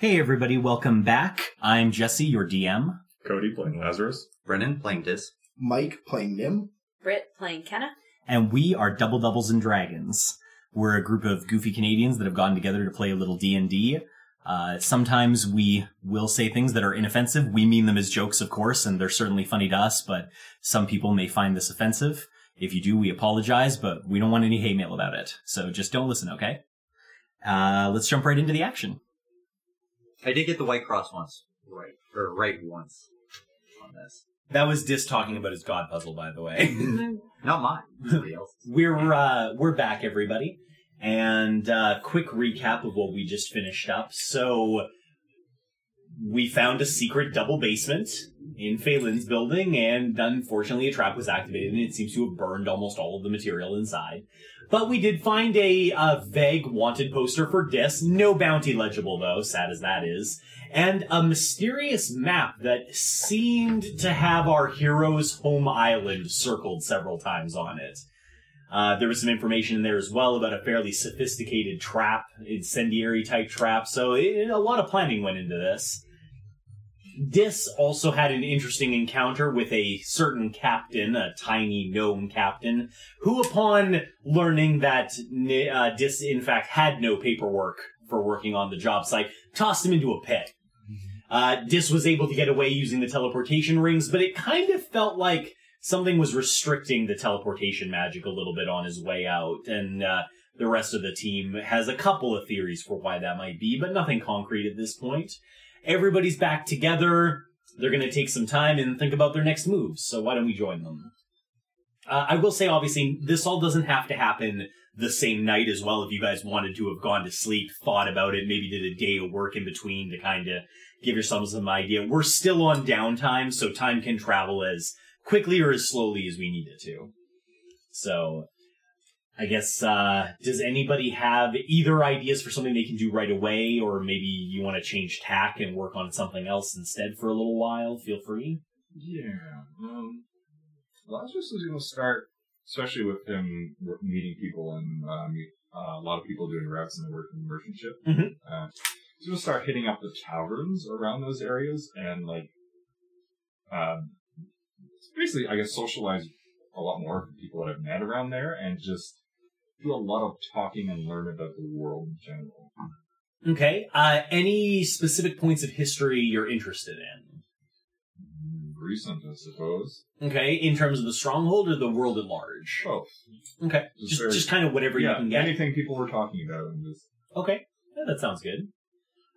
Hey everybody, welcome back. I'm Jesse, your DM. Cody playing Lazarus. Brennan playing Dis. Mike playing Nim. Britt playing Kenna. and we are Double Doubles and Dragons. We're a group of goofy Canadians that have gotten together to play a little D and D. Uh, sometimes we will say things that are inoffensive. We mean them as jokes, of course, and they're certainly funny to us. But some people may find this offensive. If you do, we apologize, but we don't want any hate mail about it. So just don't listen, okay? Uh, let's jump right into the action. I did get the White Cross once. Right. Or right once on this. That was Dis talking about his God puzzle, by the way. Not mine. Somebody else. we're uh, we're back, everybody, and uh, quick recap of what we just finished up. So we found a secret double basement in Phelan's building, and unfortunately, a trap was activated, and it seems to have burned almost all of the material inside. But we did find a, uh vague wanted poster for Dis, no bounty legible though, sad as that is, and a mysterious map that seemed to have our hero's home island circled several times on it. Uh, there was some information in there as well about a fairly sophisticated trap, incendiary type trap. So it, a lot of planning went into this. Dis also had an interesting encounter with a certain captain, a tiny gnome captain, who, upon learning that uh, Dis in fact had no paperwork for working on the job site, tossed him into a pit. Uh, Dis was able to get away using the teleportation rings, but it kind of felt like something was restricting the teleportation magic a little bit on his way out, and uh, the rest of the team has a couple of theories for why that might be, but nothing concrete at this point. Everybody's back together. They're going to take some time and think about their next moves, so why don't we join them? Uh, I will say, obviously, this all doesn't have to happen the same night as well. If you guys wanted to have gone to sleep, thought about it, maybe did a day of work in between to kind of give yourselves some idea. We're still on downtime, so time can travel as quickly or as slowly as we need it to. So, I guess, uh, does anybody have either ideas for something they can do right away, or maybe you want to change tack and work on something else instead for a little while? Feel free. Yeah. Um, Lazarus is going to start, especially with him meeting people and meet, uh, a lot of people doing routes and working merchant ship. Mhm. Uh, he's going to start hitting up the taverns around those areas and like, um, basically, I guess, socialize a lot more with people that I've met around there and just do a lot of talking and learn about the world in general. Okay. Uh, any specific points of history you're interested in? Mm, Recent, I suppose. Okay, in terms of the stronghold or the world at large? Both. Okay, Just just very- just kind of whatever you can get. anything people were talking about and just Okay, yeah, that sounds good.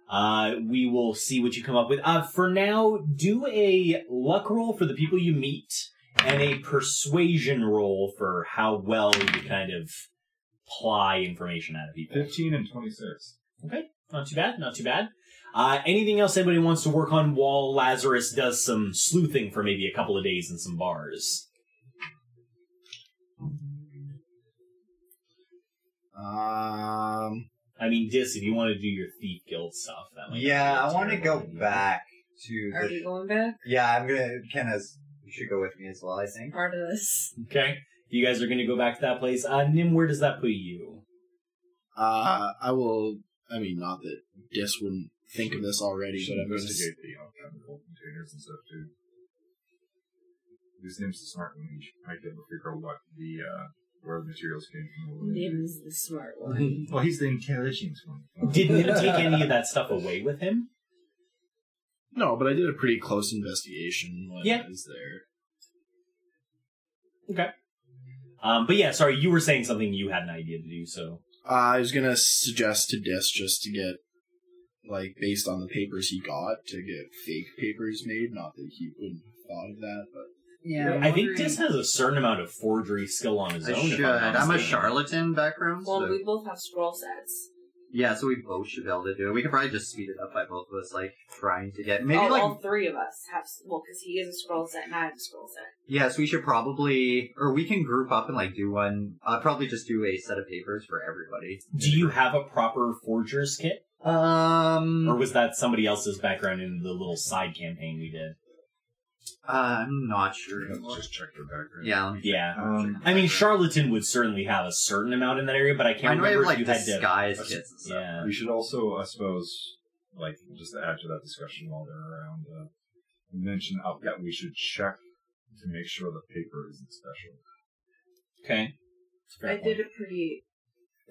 Uh, we will see what you come up with. Uh, for now, do a luck roll for the people you meet, and a persuasion roll for how well you kind of ply information out of people. 15 and 26. Okay, not too bad, not too bad. Uh, anything else anybody wants to work on while Lazarus does some sleuthing for maybe a couple of days in some bars? Um, I mean, Dis, if you want to do your thief guild stuff, that might. Yeah, not I want to go idea. back to Are the. we going back? yeah, I'm gonna. Kenna's You should go with me as well. I think. Part of this. Okay, you guys are going to go back to that place. Uh, Nim, where does that put you? uh, I will. I mean, not that Dis wouldn't think of this already, should but I'm investigate the you chemical containers and stuff too. His name's the smart one. He should- might be able to figure out what the uh, where the materials came from. Nim's the smart one. Well, he's the intelligence one. Did Nim take any of that stuff away with him? No, but I did a pretty close investigation when Yeah. I was there. Okay. Um, but yeah, sorry, you were saying something you had an idea to do. So Uh, I was going to suggest to Dis just to get, like, based on the papers he got, to get fake papers made. Not that he wouldn't have thought of that, but Yeah, I think Dis has a certain amount of forgery skill on his I own. if should. I'm, not I'm a mistaken. charlatan background. Well, so- we both have scroll sets. Yeah, so we both should be able to do it. We could probably just speed it up by both of us, like trying to get maybe oh, like all three of us have. Well, because he is a scroll set and I have a scroll set. yeah. So we should probably, or we can group up and like do one. Uh, probably just do a set of papers for everybody. Do you have a proper forger's kit, Um, or was that somebody else's background in the little side campaign we did? I'm not sure. Let's just check your background. Yeah, let me Yeah. Um, I mean, charlatan would certainly have a certain amount in that area, but I I can't know I have remember like if you had to. disguise kits and stuff. Yeah. We should also, I suppose, like just add to that discussion while they're around, uh, mention up that we should check to make sure the paper isn't special. Okay. That's a fair I point. did a pretty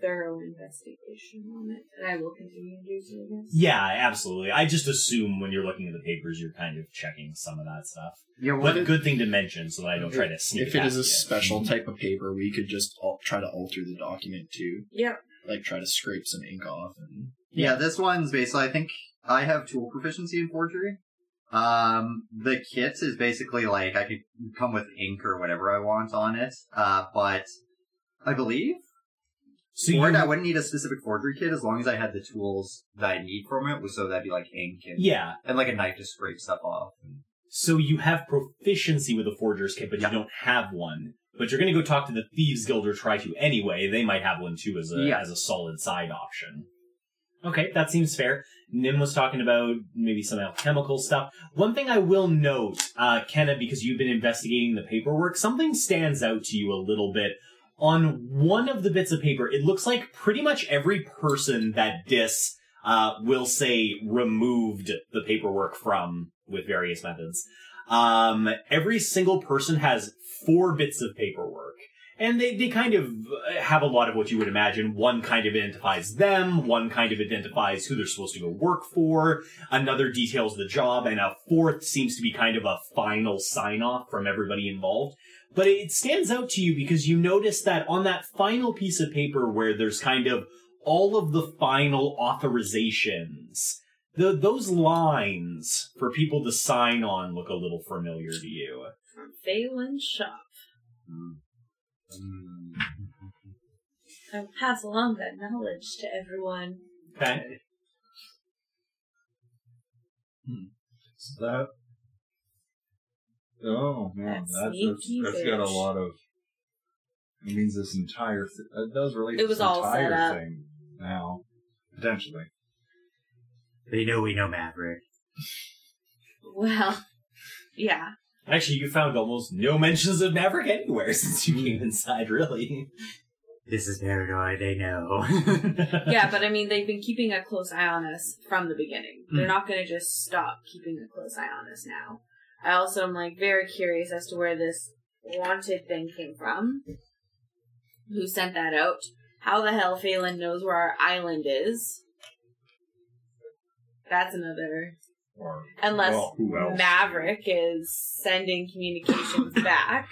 thorough investigation on it, and I will continue to do so, I guess. Yeah, absolutely. I just assume when you're looking at the papers, you're kind of checking some of that stuff. Yeah, But what if, good thing to mention so that I don't try to sneak If it is past a you. special type of paper, we could just al- try to alter the document too, Yeah. like try to scrape some ink off and yeah, this one's basically, I think I have tool proficiency in forgery. Um, the kit is basically like I could come with ink or whatever I want on it. Uh, but I believe So for it, you- I wouldn't need a specific forgery kit as long as I had the tools that I need from it. So that'd be like ink and, yeah. and like a knife to scrape stuff off. So you have proficiency with a forger's kit, but Yeah. you don't have one. But you're going to go talk to the Thieves Guild or try to anyway. They might have one too as a Yeah. as a solid side option. Okay, that seems fair. Nim was talking about maybe some alchemical stuff. One thing I will note, uh, Kenna, because you've been investigating the paperwork, something stands out to you a little bit. On one of the bits of paper, it looks like pretty much every person that Dis uh, will say removed the paperwork from with various methods. Um, every single person has four bits of paperwork. And they, they kind of uh, have a lot of what you would imagine. One kind of identifies them, one kind of identifies who they're supposed to go work for, another details the job, and a fourth seems to be kind of a final sign off from everybody involved. But it stands out to you because you notice that on that final piece of paper where there's kind of all of the final authorizations, the, those lines for people to sign on look a little familiar to you. From Phelan's shop. Mm-hmm. I'll pass along that knowledge to everyone. Okay. Hmm. So that. Oh man, That's that's that's, that's got a lot of. It means this entire. Th- it does relate. It to was this all set entire up. thing now, potentially. They know we know Maverick. Well, yeah. Actually, you found almost no mentions of Maverick anywhere since you came hmm. inside, really. This is paranoid. They know. Yeah, but I mean, they've been keeping a close eye on us from the beginning. They're hmm. not going to just stop keeping a close eye on us now. I also am like very curious as to where this wanted thing came from. Who sent that out? How the hell Phelan knows where our island is? That's another. Or Unless well. Maverick is sending communications back,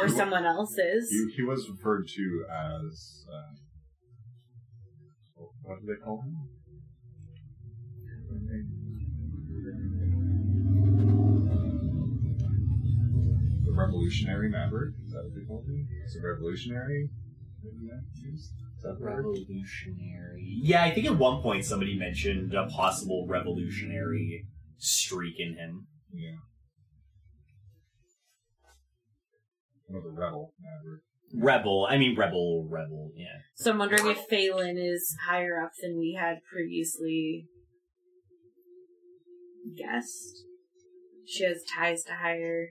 or someone else is. He, he was referred to as. Um, what do they call him? Revolutionary Maverick? Is that what they called him? Is a revolutionary? Maybe that used? Is that? Revolutionary. Yeah, I think at one point somebody mentioned a possible revolutionary streak in him. Yeah. Another rebel Maverick. Rebel. I mean, rebel, rebel, yeah. So I'm wondering if Phelan is higher up than we had previously guessed. She has ties to higher.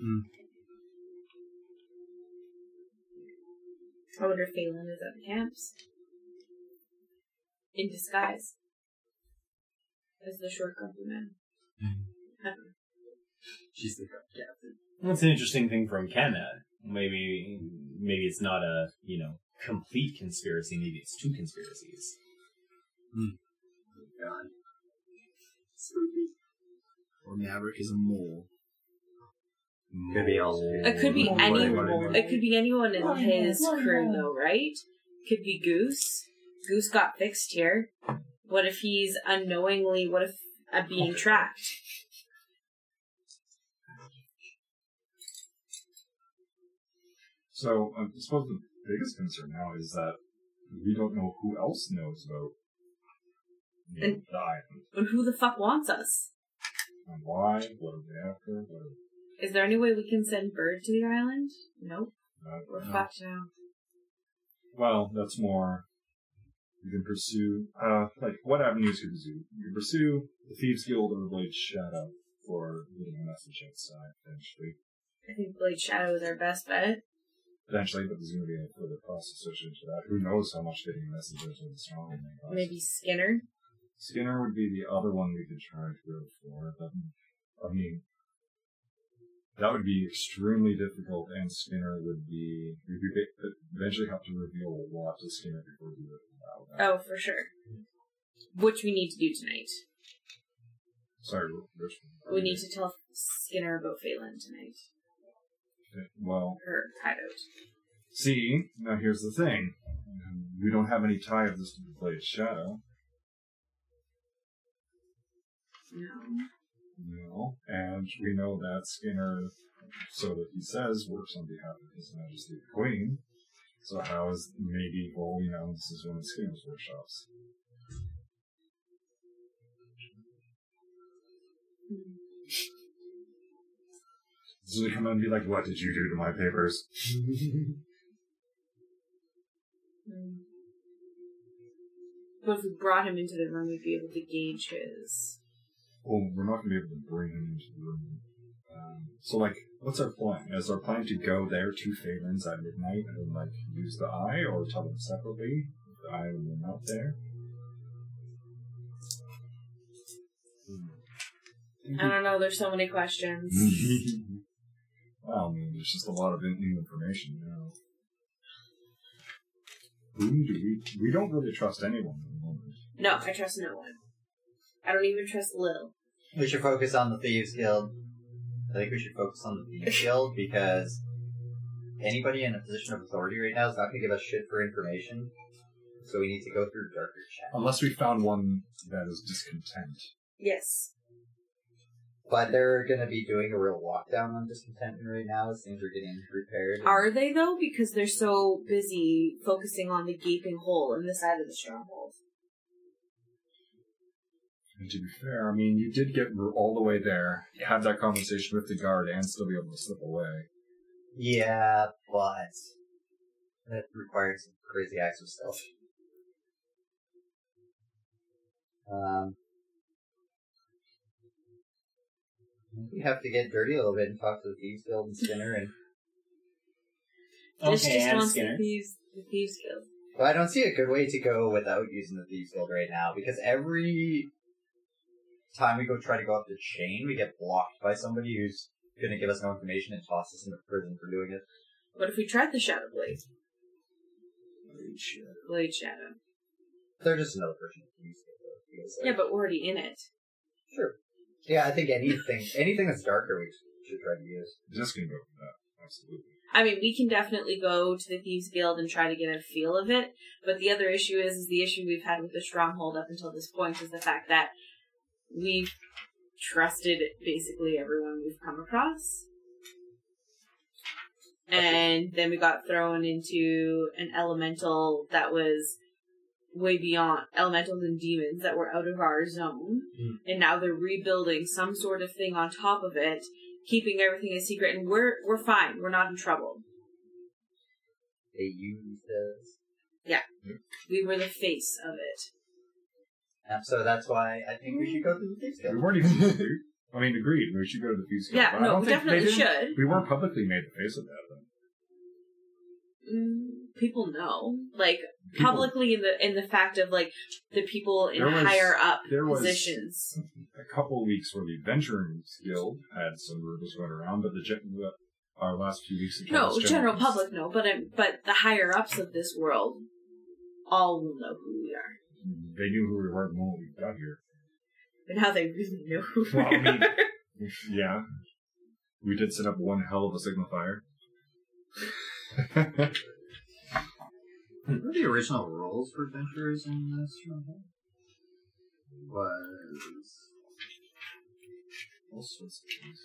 Hmm. I wonder if Phelan is at the camps. In disguise. As the short grumpy man. I. She's the captain. That's an interesting thing from Kenna. Maybe, maybe it's not a, you know, complete conspiracy. Maybe it's two conspiracies. God. or Maverick is a mole. Could be all. It could be What- any. what- what- It could be anyone in his crew, though, right? Could be Goose. Goose got fixed here. What if he's unknowingly? What if uh, being tracked? So um, I suppose the biggest concern now is that we don't know who else knows about you know, And- the island And who the fuck wants us? and why. What are they after? What are, Is there any way we can send Bird to the island? Nope. uh, We're no. fucked now. Well, that's more. You can pursue, uh, like, what avenues could you pursue? You can pursue the Thieves Guild or the Blade Shadow for getting a message outside, potentially. I think Blade Shadow is our best bet. Potentially, but there's going to be a further cost associated to that. Who knows how much getting messages message out to the strong. Maybe Skinner. Skinner would be the other one we could try to go for. But, I mean, that would be extremely difficult, and Skinner would be. We would be- eventually have to reveal a lot to Skinner before we would allow that. Oh, for sure. Which we need to do tonight. Sorry, which one? We need to tell Skinner about Phelan tonight. Well, Her hideout. see, now here's the thing. We don't have any tie of this to the Blade Shadow. No. No. And we know that Skinner, so that he says, works on behalf of His Majesty the Queen. So how is maybe, well, you know, this is one of Skinner's workshops. So they come in and be like, what did you do to my papers? But if we brought him into the room, we'd be able to gauge his. Well, we're not going to be able to bring him into the room. Um, so, like, what's our plan? Is our plan to go there to Phelan's at midnight and then, like, use the eye or tell them separately if the eye when we're not there? I don't know. There's so many questions. well, I mean, there's just a lot of new information now. Whom do we? We don't really trust anyone at the moment. No, I trust no one. I don't even trust Lil. We should focus on the Thieves Guild. I think we should focus on the Thieves Guild because anybody in a position of authority right now is not going to give us shit for information. So we need to go through darker chat. Unless we found one that is discontent. Yes. But they're going to be doing a real lockdown on discontentment right now as things are getting repaired. Are they though? Because they're so busy focusing on the gaping hole in the side of the stronghold. And to be fair, I mean, you did get all the way there, have that conversation with the guard, and still be able to slip away. Yeah, but that requires some crazy acts of stealth. Um, we have to get dirty a little bit and talk to the Thieves Guild and Skinner and This Okay, just and wants Skinner. the thieves, the thieves guild. Well, I don't see a good way to go without using the Thieves Guild right now because every time we go try to go up the chain, we get blocked by somebody who's going to give us no information and toss us into prison for doing it. What if we tried the Shadow Blade? Blade Shadow. They're just another version of Thieves Guild. though, like. Yeah, but we're already in it. sure. Yeah, I think anything anything that's darker we should try to use. Just gonna go for that, absolutely. I mean, we can definitely go to the Thieves Guild and try to get a feel of it, but the other issue is, is the issue we've had with the Stronghold up until this point is the fact that we've trusted basically everyone we've come across. And then we got thrown into an elemental that was way beyond elementals and demons that were out of our zone. Mm. And now they're rebuilding some sort of thing on top of it keeping everything a secret, and we're we're fine. We're not in trouble. They use this. We were the face of it. Um, so that's why I think we should go to the Thieves We weren't even. I mean, agreed. We should go to the Thieves Guild. Yeah, but I no, don't we think definitely they didn't- should. We weren't publicly made the face of that, though. Mm, people know, like People- publicly in the in the fact of like the people in There was- higher up there was- positions. a couple of weeks where the Adventurers Guild had some rumors going around, but the, gen- the our last few weeks of No, Chaos general public no, but um, but the higher ups of this world all will know who we are. Mm-hmm. they knew who we were the moment we got here. But now they really know who we Well, I are. mean, yeah, we did set up one hell of a signifier. What were the original rules for adventurers in this stronghold? Was All sorts of things.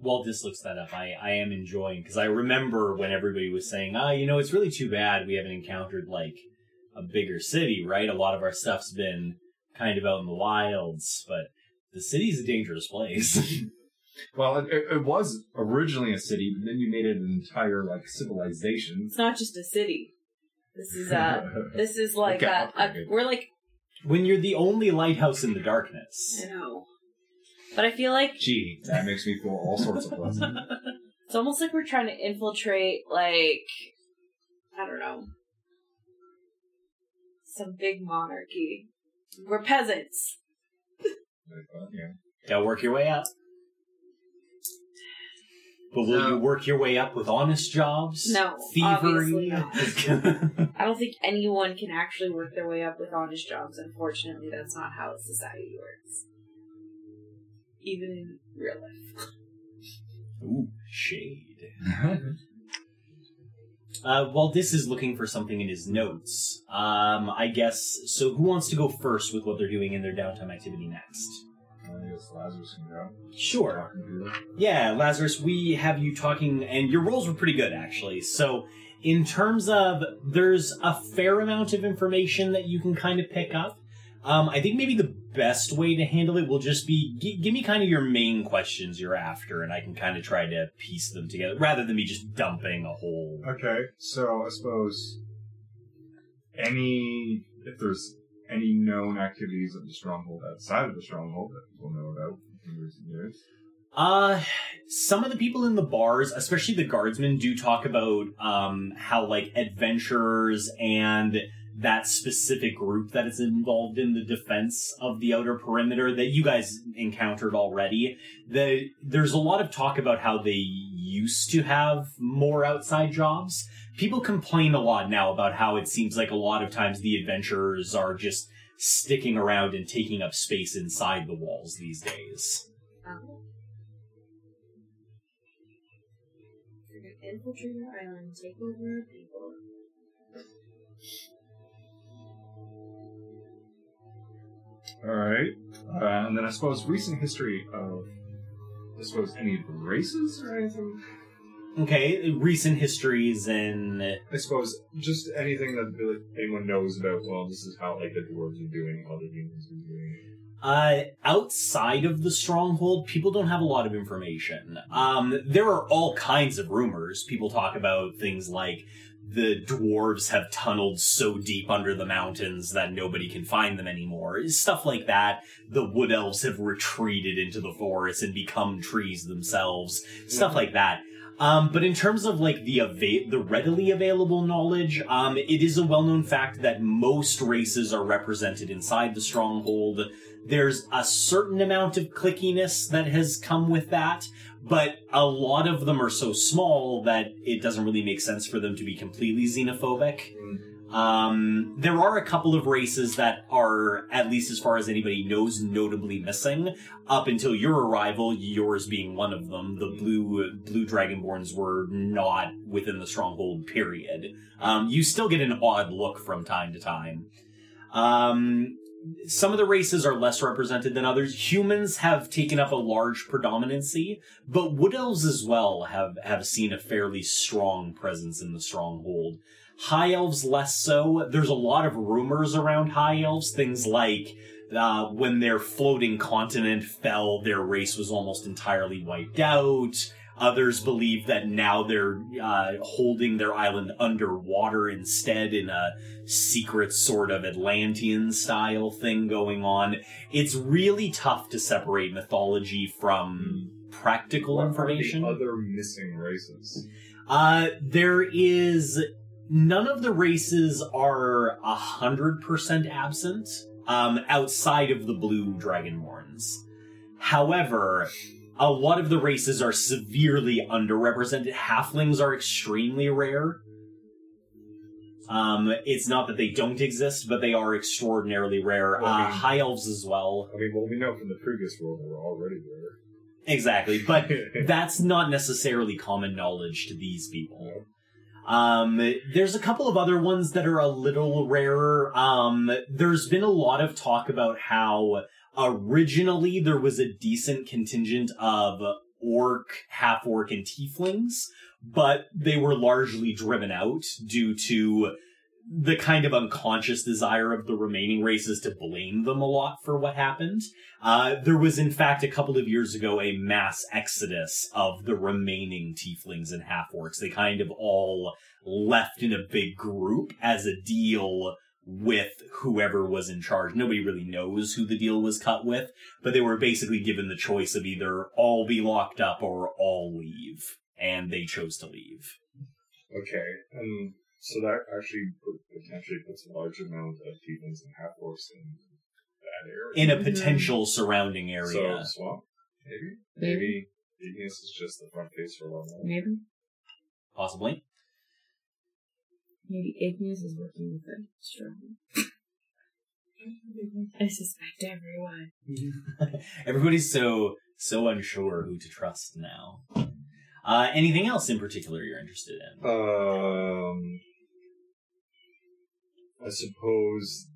While this looks that up, I, I am enjoying because I remember when everybody was saying, ah, you know, it's really too bad we haven't encountered like a bigger city, right? A lot of our stuff's been kind of out in the wilds, but the city's a dangerous place. Well, it, it, it was originally a city, but then you made it an entire like civilization. It's not just a city. This is uh this is like Okay, a, a we're like When you're the only lighthouse in the darkness. I know. But I feel like Gee, that makes me feel all sorts of pleasant. it's almost like we're trying to infiltrate like I don't know. Some big monarchy. We're peasants. Like, well, yeah. Yeah, work your way up. But will No. you work your way up with honest jobs? No, Thievery? I don't think anyone can actually work their way up with honest jobs. Unfortunately, that's not how society works. Even in real life. Ooh, shade. Uh, while this is looking for something in his notes, um, I guess, so who wants to go first with what they're doing in their downtime activity next? I guess Lazarus can go. Sure. Talking to them. Yeah, Lazarus, we have you talking, and your rolls were pretty good, actually. So, in terms of, there's a fair amount of information that you can kind of pick up. Um, I think maybe the best way to handle it will just be gi- give me kind of your main questions you're after, and I can kind of try to piece them together rather than me just dumping a whole. Okay, so I suppose any if there's any known activities of the stronghold outside of the stronghold that people know about in recent years. Uh, some of the people in the bars, especially the guardsmen, do talk about um how like adventurers and that specific group that is involved in the defense of the outer perimeter that you guys encountered already. The there's a lot of talk about how they used to have more outside jobs. People complain a lot now about how it seems like a lot of times the adventurers are just sticking around and taking up space inside the walls these days. Um, infiltrate our island, take over our people. All right, uh, and then I suppose recent history of I suppose any of the races or anything. Okay, recent histories and I suppose just anything that anyone knows about. Well, this is how like the dwarves are doing, how the humans are doing. uh outside of the stronghold, people don't have a lot of information. Um there are all kinds of rumors. People talk about things like the dwarves have tunneled so deep under the mountains that nobody can find them anymore. Stuff like that. The wood elves have retreated into the forest and become trees themselves. Stuff like that. Um, but in terms of like the ava- the readily available knowledge, um, it is a well-known fact that most races are represented inside the stronghold. There's a certain amount of clickiness that has come with that, but a lot of them are so small that it doesn't really make sense for them to be completely xenophobic. Um, there are a couple of races that are, at least as far as anybody knows, notably missing. Up until your arrival, yours being one of them, the blue blue dragonborns were not within the stronghold. Period. Um, you still get an odd look from time to time. Um, some of the races are less represented than others. Humans have taken up a large predominancy, but wood elves as well have have seen a fairly strong presence in the stronghold. High elves less so. There's a lot of rumors around high elves, things like uh, when their floating continent fell, their race was almost entirely wiped out. Others believe that now they're uh, holding their island underwater instead in a secret sort of Atlantean style thing going on. It's really tough to separate mythology from practical What are information. the other missing races? Uh, there is none of the races are a hundred percent absent. Um, outside of the blue dragonborns. However, a lot of the races are severely underrepresented. Halflings are extremely rare. Um, it's not that they don't exist, but they are extraordinarily rare. Well, I Uh, mean- high elves as well. I mean, well, we know from the previous world they were already there. Exactly, but that's not necessarily common knowledge to these people. Um, there's a couple of other ones that are a little rarer. Um, there's been a lot of talk about how originally there was a decent contingent of orc, half orc, and tieflings, but they were largely driven out due to the kind of unconscious desire of the remaining races to blame them a lot for what happened. Uh, there was, in fact, a couple of years ago, a mass exodus of the remaining tieflings and half orcs. They kind of all left in a big group as a deal with whoever was in charge. Nobody really knows who the deal was cut with, but they were basically given the choice of either all be locked up or all leave. And they chose to leave. Okay, and so that actually potentially puts a large amount of tieflings and half orcs in that area. In a potential surrounding area. So swamp, maybe, Maybe. maybe Igneous is just the front face for a lot more. Maybe. Possibly. Maybe Igneous is working with a strong. I suspect everyone. Everybody's so so unsure who to trust now. Uh, anything else in particular you're interested in? Um, I suppose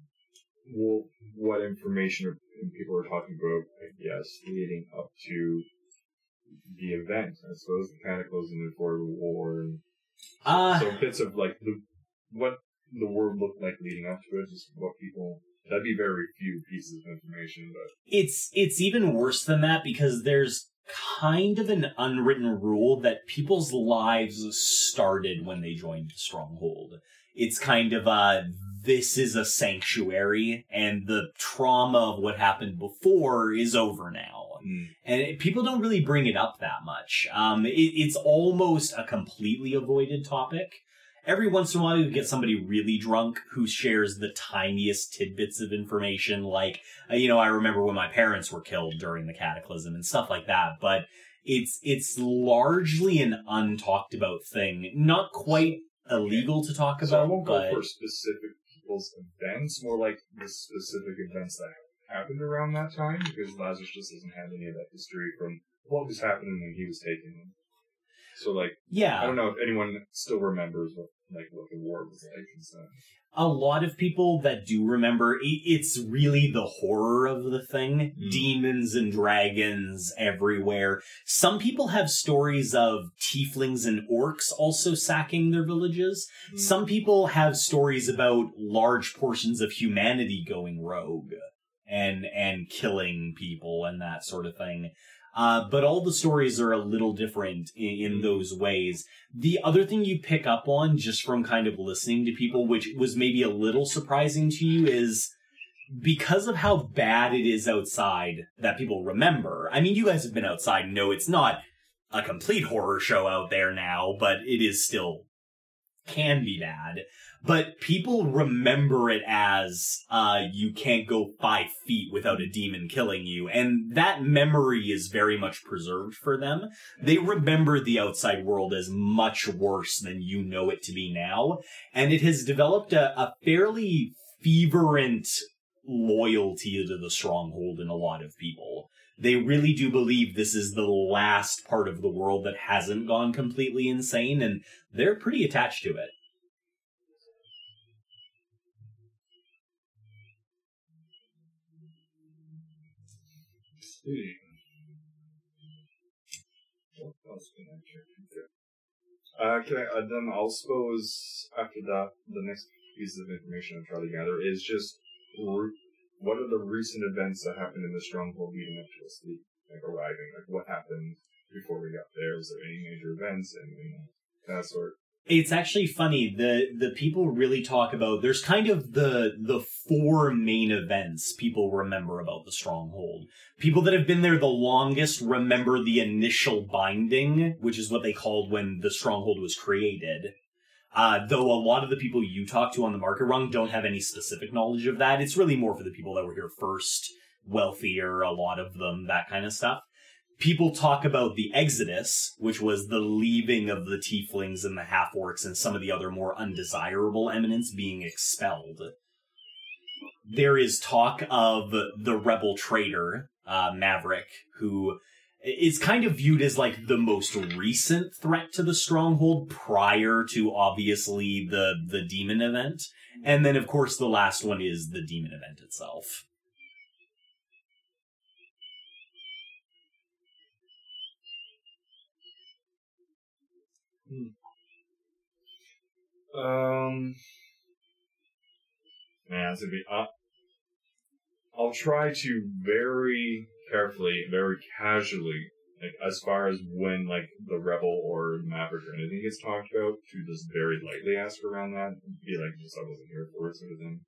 well, what information are, people are talking about, I guess, leading up to the event. I suppose the Cataclysm and for the war, and Uh, so bits of like the what the world looked like leading up to it, just what people. That'd be very few pieces of information, but it's it's even worse than that because there's kind of an unwritten rule that people's lives started when they joined the Stronghold. It's kind of uh this is a sanctuary and the trauma of what happened before is over now. and it- people don't really bring it up that much. Um, it, it's almost a completely avoided topic. Every once in a while, you get somebody really drunk who shares the tiniest tidbits of information, like uh, you know, I remember when my parents were killed during the cataclysm and stuff like that. But it's it's largely an untalked about thing, not quite illegal to talk so I won't but go for specific people's events, more like the specific events that happened around that time, because Lazarus just doesn't have any of that history from what was happening when he was taken. So, like, yeah, I don't know if anyone still remembers what like what the war was like and stuff. a lot of people that do remember i- it's really the horror of the thing Mm. demons and dragons everywhere some people have stories of tieflings and orcs also sacking their villages Mm. some people have stories about large portions of humanity going rogue and and killing people and that sort of thing uh, but all the stories are a little different in, in those ways. The other thing you pick up on just from kind of listening to people, which was maybe a little surprising to you, is because of how bad it is outside that people remember. I mean, you guys have been outside and know it's not a complete horror show out there now, but it is still can be bad. But people remember it as uh, you can't go five feet without a demon killing you, and that memory is very much preserved for them. They remember the outside world as much worse than you know it to be now, and it has developed a, a fairly fervent loyalty to the stronghold in a lot of people. They really do believe this is the last part of the world that hasn't gone completely insane, and they're pretty attached to it. See. What else can I check? Uh, can I, uh, then I'll suppose after that, the next piece of information I'm trying to gather is just re- what are the recent events that happened in the stronghold leading up to us like arriving? Like what happened before we got there? Was there any major events? Anything of that sort? It's actually funny. The the people really talk about there's kind of the the four main events people remember about the stronghold. People that have been there the longest remember the initial binding, which is what they called when the stronghold was created. Uh, though a lot of the people you talk to on the market rung don't have any specific knowledge of that. It's really more for the people that were here first, wealthier, a lot of them, that kind of stuff people talk about the Exodus, which was the leaving of the tieflings and the half orcs and some of the other more undesirable eminents being expelled. There is talk of the rebel traitor, uh, Maverick, who is kind of viewed as like the most recent threat to the stronghold prior to obviously the, the demon event. And then of course the last one is the demon event itself. Um, Yeah, it's gonna be. Uh, I'll try to very carefully, very casually, like as far as when like the rebel or maverick or anything gets talked about, to just very lightly ask around that, be like, just I wasn't here for it, sort of thing.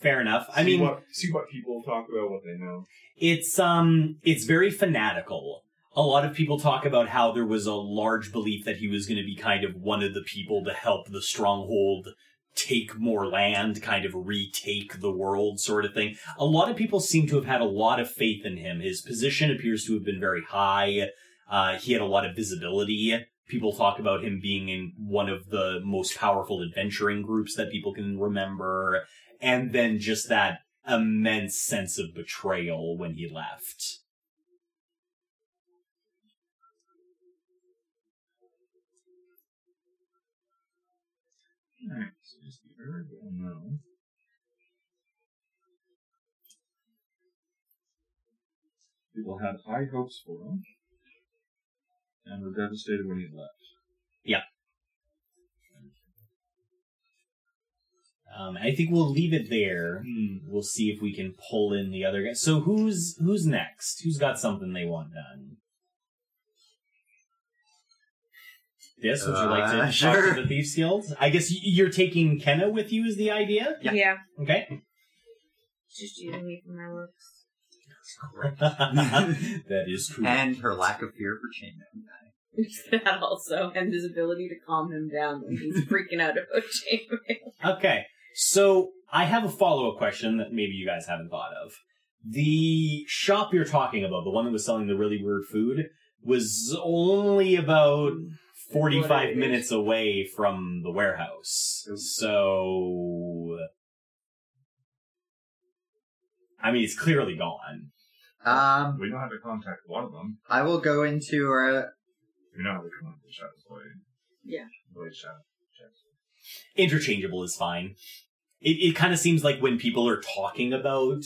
Fair enough. I mean, what see what people talk about, what they know. it's um it's very fanatical. A lot of people talk about how there was a large belief that he was going to be kind of one of the people to help the stronghold take more land, kind of retake the world sort of thing. A lot of people seem to have had a lot of faith in him. His position appears to have been very high. Uh, he had a lot of visibility. People talk about him being in one of the most powerful adventuring groups that people can remember. And then just that immense sense of betrayal when he left. Alright, so just be very well known. People had high hopes for him, and were devastated when he left. Um, I think we'll leave it there. We'll see if we can pull in the other guys. So who's who's next? Who's got something they want done? This, would you like to Uh, talk sure. to the Thieves Guild? I guess y- you're taking Kenna with you is the idea? Yeah. Okay. Just using me for my looks. that is cool. and her lack of fear for chainmail. that also, and his ability to calm him down when he's freaking out about chainmail. Okay, so I have a follow up question that maybe you guys haven't thought of. The shop you're talking about, the one that was selling the really weird food, was only about 45 minutes away from the warehouse. So. I mean, it's clearly gone. Um, We know how to contact one of them. I will go into uh, We know how to contact the Shadow's Blade. Yeah. Blade Shadow. Interchangeable is fine. It, it kind of seems like when people are talking about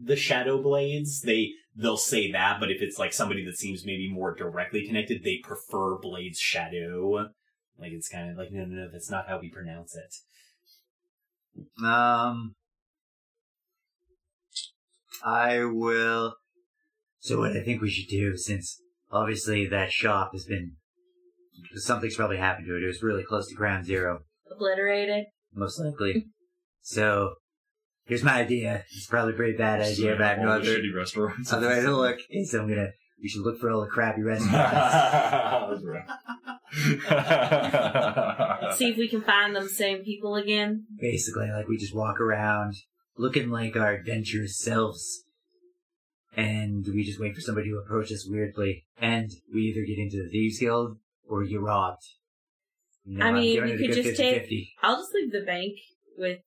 the Shadow Blades, they they'll say that, but if it's like somebody that seems maybe more directly connected, they prefer Blades Shadow. Like it's kind of like no, no, no, that's not how we pronounce it. Um, I will. So what I think we should do, since obviously that shop has been something's probably happened to it. It was really close to ground zero, Obliterated. most likely. So here's my idea. It's probably a pretty bad idea, but I have no All the other shitty restaurants. other way to look. Is so I'm gonna. We should look for all the crappy restaurants. That's right. See if we can find them same people again. Basically, like we just walk around looking like our adventurous selves. And we just wait for somebody to approach us weirdly. And we either get into the Thieves Guild or get robbed. You know, I I'm mean, giving we it a could good just take- 50-50. I'll just leave the bank with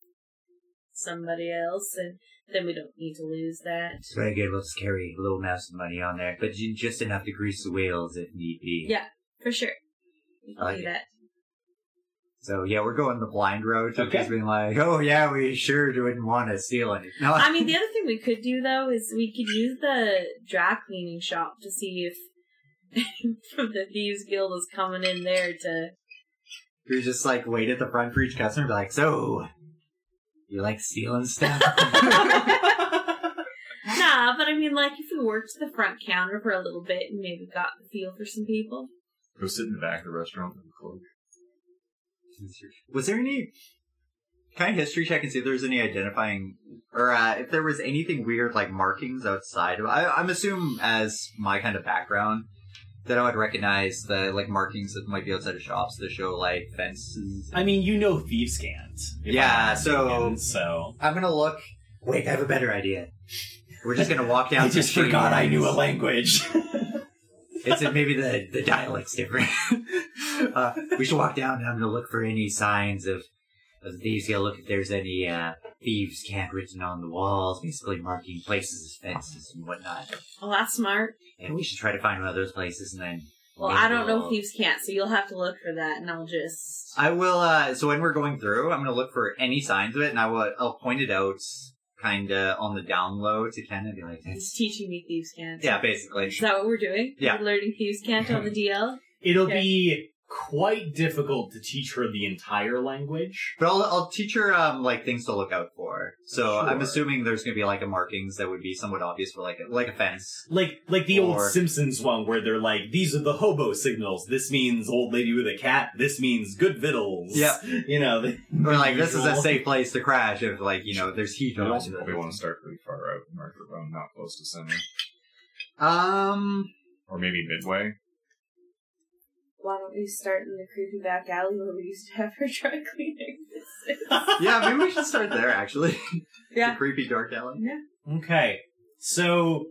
somebody else, and then we don't need to lose that. It's very good. We'll just carry a little mouse of money on there. But ju- just enough to grease the wheels if need be. Yeah. For sure. We can like do it. that. So yeah, we're going the blind road to Okay. just being like, oh yeah, we sure wouldn't want to steal anything. No, I mean, the other thing we could do though is we could use the dry cleaning shop to see if the thieves guild is coming in there to. we just like wait at the front for each customer, and be like, so you like stealing stuff? Nah, but I mean, like if we worked the front counter for a little bit and maybe got the feel for some people. Go sit in the back of the restaurant with a cloak. was there any kind of history check and see if there was any identifying or uh, if there was anything weird like markings outside of? I, I'm assuming as my kind of background that I would recognize the like markings that might be outside of shops that show like fences. I mean, you know thieves' cant. Yeah, so- so I'm gonna look. Wait, I have a better idea. We're just gonna walk down. I just forgot I knew a language. It's maybe the the dialect's different. uh, we should walk down, and I'm gonna look for any signs of of the thieves. Gotta look if there's any uh, thieves' cant written on the walls, basically marking places as fences and whatnot. Well, that's smart. And we should try to find one of those places, and then. Well, I don't know we'll- if thieves' cant, so you'll have to look for that, and I'll just. I will. uh So when we're going through, I'm gonna look for any signs of it, and I will. I'll point it out, kind of on the down low to Ken and be like, It's teaching me thieves' cant. "Yeah, basically." Is that what we're doing? Yeah. We're learning thieves' cant on the DL. It'll Okay. be quite difficult to teach her the entire language. But I'll, I'll teach her um like things to look out for. So I'm assuming there's gonna be like a markings that would be somewhat obvious for like a, like a fence. Like like the old Simpsons one where they're like, these are the hobo signals. This means old lady with a cat. This means good victuals. Yeah. You know, the, Or like this is a safe place to crash if like you know there's heat You on. also probably want to start pretty far out, Market Run, not close to center, Um, or maybe midway. Why don't we start in the creepy back alley where we used to have our dry cleaning business? yeah, maybe we should start there actually. Yeah. the creepy dark alley. Yeah. Okay. So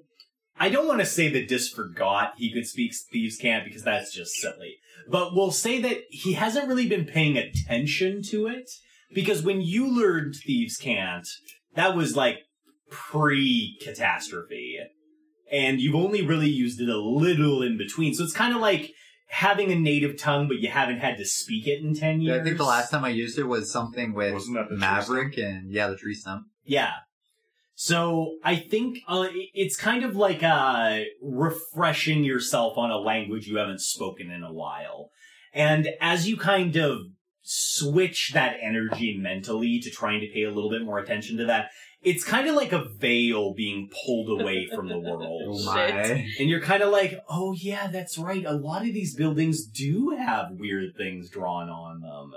I don't want to say that Dis forgot he could speak Thieves' Cant because that's just silly. But we'll say that he hasn't really been paying attention to it because when you learned Thieves' Cant, that was like pre-catastrophe. And you've only really used it a little in between. So it's kind of like having a native tongue, but you haven't had to speak it in 10 years. Yeah, I think the last time I used it was something with Wasn't that the tree Maverick and yeah, the tree stump. Yeah. So I think uh, it's kind of like uh, refreshing yourself on a language you haven't spoken in a while. And as you kind of switch that energy mentally to trying to pay a little bit more attention to that, it's kind of like a veil being pulled away from the world. Oh my. And you're kind of like, oh yeah, that's right. A lot of these buildings do have weird things drawn on them.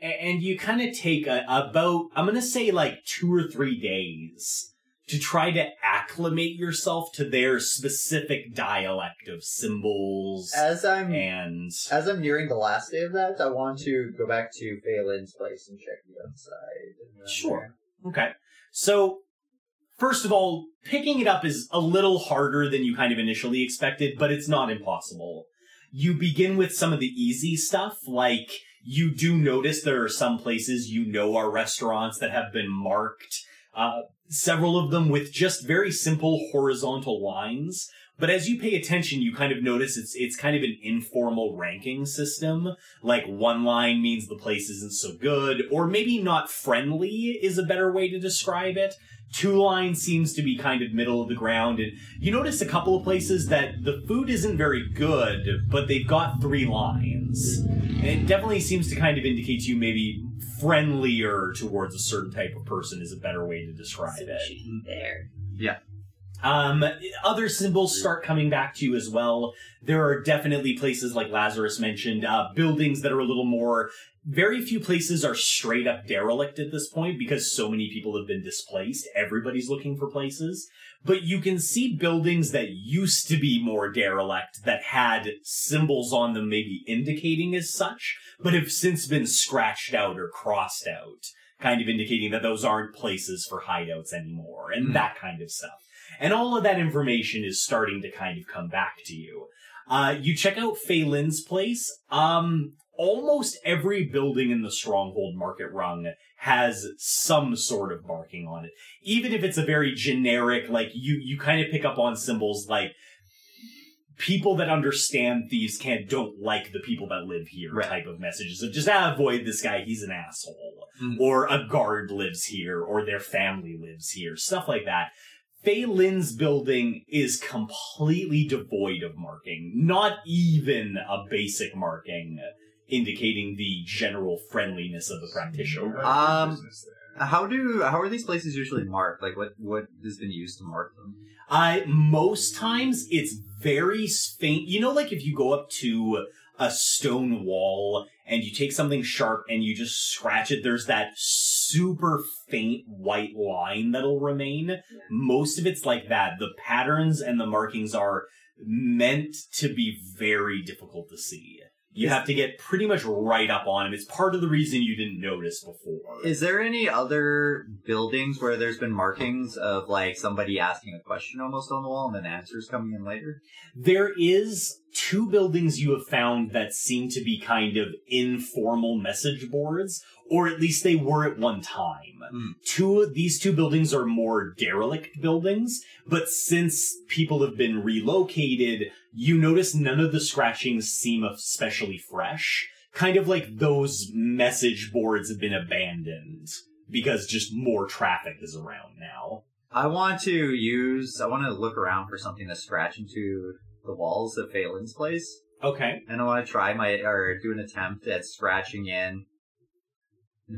And you kind of take a, about, I'm going to say like two or three days to try to acclimate yourself to their specific dialect of symbols As I'm and as I'm nearing the last day of that, I want to go back to Phelan's place and check the outside. and then- Sure. Okay. So, first of all, picking it up is a little harder than you kind of initially expected, but it's not impossible. You begin with some of the easy stuff, like you do notice there are some places you know are restaurants that have been marked, uh, several of them with just very simple horizontal lines. But as you pay attention, you kind of notice it's it's kind of an informal ranking system. Like one line means the place isn't so good, or maybe not friendly is a better way to describe it. Two lines seems to be kind of middle of the ground, and you notice a couple of places that the food isn't very good, but they've got three lines. And it definitely seems to kind of indicate to you maybe friendlier towards a certain type of person is a better way to describe So it. we should eat there. Um, other symbols start coming back to you as well. There are definitely places like Lazarus mentioned, uh, buildings that are a little more. Very few places are straight up derelict at this point because so many people have been displaced. Everybody's looking for places. But you can see buildings that used to be more derelict that had symbols on them maybe indicating as such, but have since been scratched out or crossed out, kind of indicating that those aren't places for hideouts anymore and Hmm. that kind of stuff. And all of that information is starting to kind of come back to you. Uh, you check out Phelan's place. Um, almost every building in the Stronghold Market Rung has some sort of marking on it. Even if it's a very generic, like, you, you kind of pick up on symbols like, people that understand thieves' cant don't like the people that live here Right. type of messages. So just ah, avoid this guy, he's an asshole. Mhm. Or a guard lives here, or their family lives here, stuff like that. Phelan's building is completely devoid of marking, not even a basic marking indicating the general friendliness of the practitioner. Um, Uh, How do how are these places usually marked? Like what what has been used to mark them? I most times it's very faint. You know, like if you go up to a stone wall and you take something sharp and you just scratch it, there's that super faint white line that'll remain. Most of it's like that. The patterns and the markings are meant to be very difficult to see. You have to get pretty much right up on them. It's part of the reason you didn't notice before. Is there any other buildings where there's been markings of like somebody asking a question almost on the wall and then answers coming in later? There is two buildings you have found that seem to be kind of informal message boards, or at least they were at one time. Hmm. Two these two buildings are more derelict buildings, but since people have been relocated, you notice none of the scratchings seem especially fresh. Kind of like those message boards have been abandoned because just more traffic is around now. I want to use I want to look around for something to scratch into the walls of Phelan's place. Okay. and I want to try my or do an attempt at scratching in.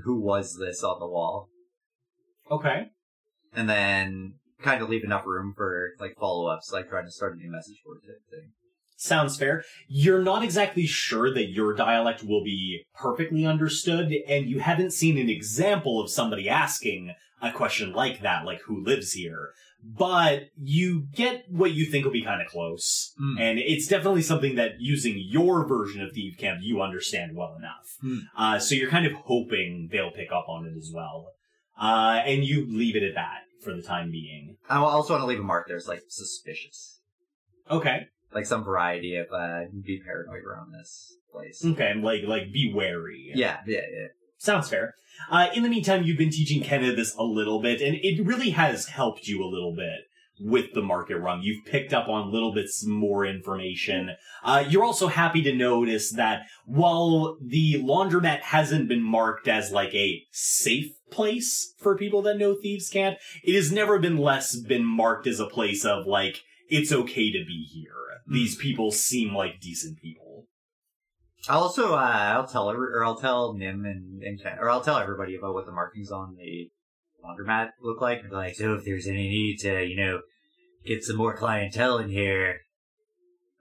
Who was this on the wall? Okay. And then kind of leave enough room for like follow ups, like trying to start a new message board type thing. Sounds fair. You're not exactly sure that your dialect will be perfectly understood, and you haven't seen an example of somebody asking a question like that, like who lives here. But you get what you think will be kind of close. Hmm. And it's definitely something that using your version of Thief Cant, you understand well enough. Hmm. Uh, so you're kind of hoping they'll pick up on it as well. Uh, and you leave it at that for the time being. I also want to leave a mark there. It's like suspicious, Okay. like some variety of uh, be paranoid around this place. Okay. And like, like, be wary. Yeah, yeah, yeah. Sounds fair. Uh, in the meantime, you've been teaching Kenna this a little bit, and it really has helped you a little bit with the market run. You've picked up on little bits more information. Uh, you're also happy to notice that while the laundromat hasn't been marked as like a safe place for people that know thieves' cant, it has never been less been marked as a place of like, it's okay to be here. These people seem like decent people. I'll also uh, I'll tell every, or I'll tell Nim and, and Ken, or I'll tell everybody about what the markings on the laundromat look like. And be like, so if there's any need to, you know, get some more clientele in here,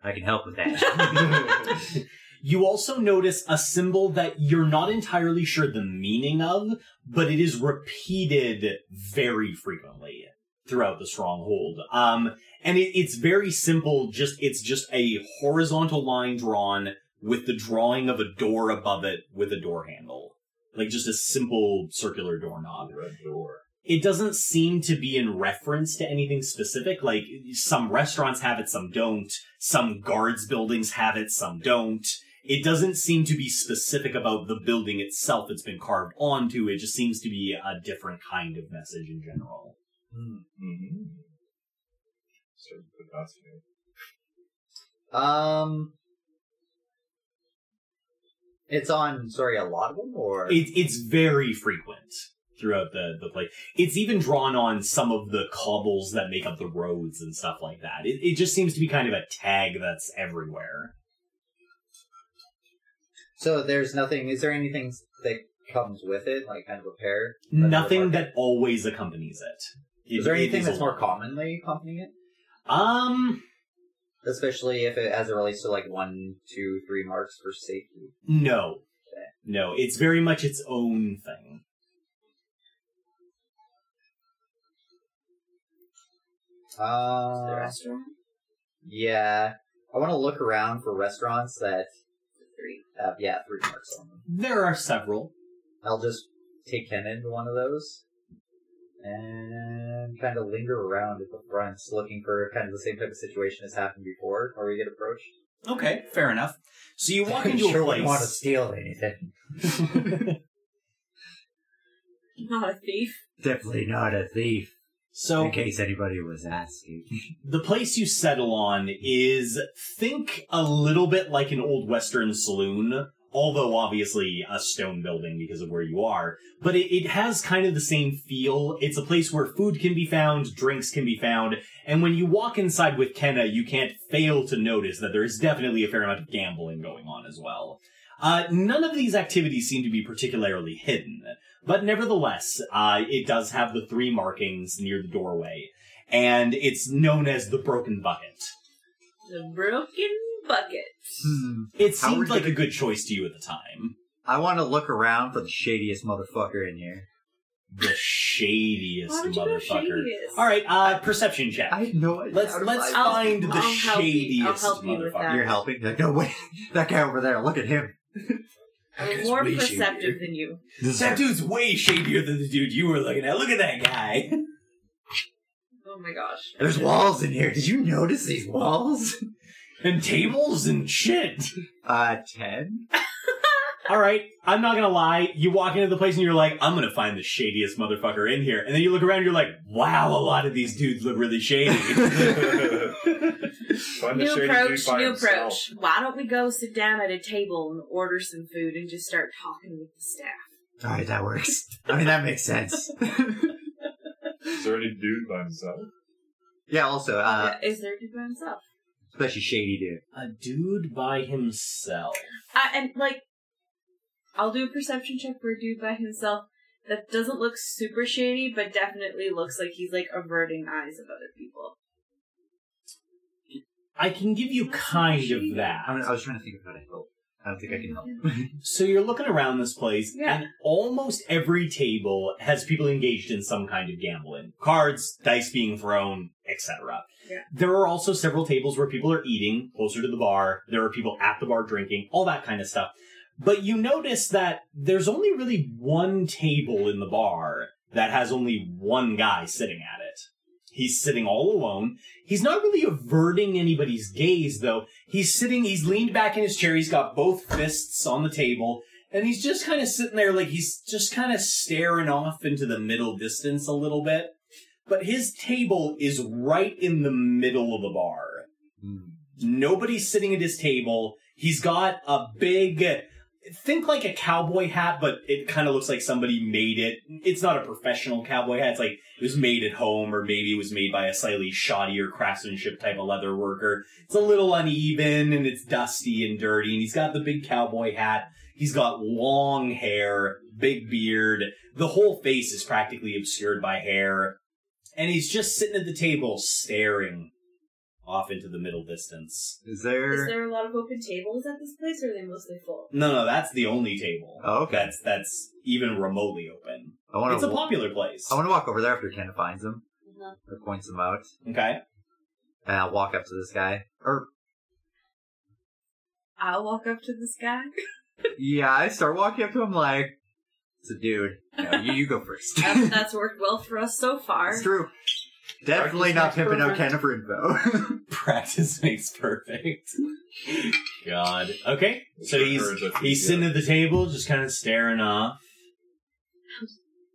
I can help with that. You also notice a symbol that you're not entirely sure the meaning of, but it is repeated very frequently throughout the stronghold. Um, and it, it's very simple. Just it's just a horizontal line drawn with the drawing of a door above it with a door handle, like just a simple circular doorknob Red door. it doesn't seem to be in reference to anything specific. Like some restaurants have it, some don't. Some guards buildings have it, some don't. It doesn't seem to be specific about the building itself it's been carved onto. It just seems to be a different kind of message in general. Mm-hmm. Started to fascinate. um, it's on. Sorry, a lot of them, or It, it's very frequent throughout the, the play. It's even drawn on some of the cobbles that make up the roads and stuff like that. It, it just seems to be kind of a tag that's everywhere. so there's nothing. Is there anything that comes with it, like kind of a pair? Nothing that always accompanies it. It- Is there it anything that's a more commonly accompanying it? Um, Especially if it as it relates to like one, two, three marks for safety. no. No, it's very much its own thing. the Uh, restaurant? yeah. I want to look around for restaurants that Three. have, yeah, three marks on them. There are several. I'll just take Ken into one of those and kind of linger around at the front looking for kind of the same type of situation as happened before where we get approached. Okay, fair enough. So you walk into sure a wouldn't want to place. steal anything. Not a thief. Definitely not a thief, so in case anybody was asking. the place you settle on is think a little bit like an old western saloon although obviously a stone building because of where you are but it, it has kind of the same feel. It's a place where food can be found drinks can be found and when you walk inside with kenna you can't fail to notice that there is definitely a fair amount of gambling going on as well. Uh, none of these activities seem to be particularly hidden but nevertheless uh, it does have the three markings near the doorway and it's known as the broken bucket. The broken bucket. Hmm. It How seemed we like gonna- a good choice to you at the time. I want to look around for the shadiest motherfucker in here. The shadiest Why would you go motherfucker. shadiest? All right, uh, perception check. I have no idea. Let's how to let's find- I'll- find the I'll help you- shadiest I'll help you with motherfucker. that. You're helping? Like, no, wait. That guy over there, look at him. I'm more perceptive shadier. than you. That dude's way shadier than the dude you were looking at. Look at that guy. Oh my gosh. There's walls in here. Did you notice these walls? And tables and shit. Uh, ten? All right, I'm not gonna lie. You walk into the place and you're like, I'm gonna find the shadiest motherfucker in here. And then you look around and you're like, wow, a lot of these dudes look really shady. Find the New shady dude approach, by new himself. approach. Why don't we go sit down at a table and order some food and just start talking with the staff? Alright, that works. I mean, that makes sense. Is there any dude by himself? yeah, also, uh, Yeah, Is there a dude by himself? Especially shady dude. A dude by himself. I, and like, I'll do a perception check for a dude by himself. That doesn't look super shady, but definitely looks like he's like averting eyes of other people. I can give you kind of that. I, mean, I was trying to think of how to help. I don't think I can help. So you're looking around this place, Yeah. and almost every table has people engaged in some kind of gambling. Cards, dice being thrown, etc. There are also several tables where people are eating closer to the bar. There are people at the bar drinking, all that kind of stuff. But you notice that there's only really one table in the bar that has only one guy sitting at it. He's sitting all alone. He's not really averting anybody's gaze, though. He's sitting, he's leaned back in his chair, he's got both fists on the table, and he's just kind of sitting there like he's just kind of staring off into the middle distance a little bit. But his table is right in the middle of the bar. Nobody's sitting at his table. He's got a big, think like a cowboy hat, but it kind of looks like somebody made it. It's not a professional cowboy hat. It's like it was made at home, or maybe it was made by a slightly shoddier craftsmanship type of leather worker. It's a little uneven and it's dusty and dirty. And he's got the big cowboy hat. He's got long hair, big beard. The whole face is practically obscured by hair. And he's just sitting at the table staring off into the middle distance. Is Is there? there a lot of open tables at this place, or are they mostly full? No, no, that's the only table. Oh, okay. That's that's even remotely open. I want It's a popular place. I want to walk over there after Ken finds him Uh-huh. or points him out, Okay. and I'll walk up to this guy. Or I'll walk up to this guy. yeah, I start walking up to him like it's a dude. No, you, you go first. That's, that's worked well for us so far. it's true. Definitely not Practice pimping out makes Ken for info. Practice makes perfect. God. Okay. So he's he's sitting at the table, just kind of staring off.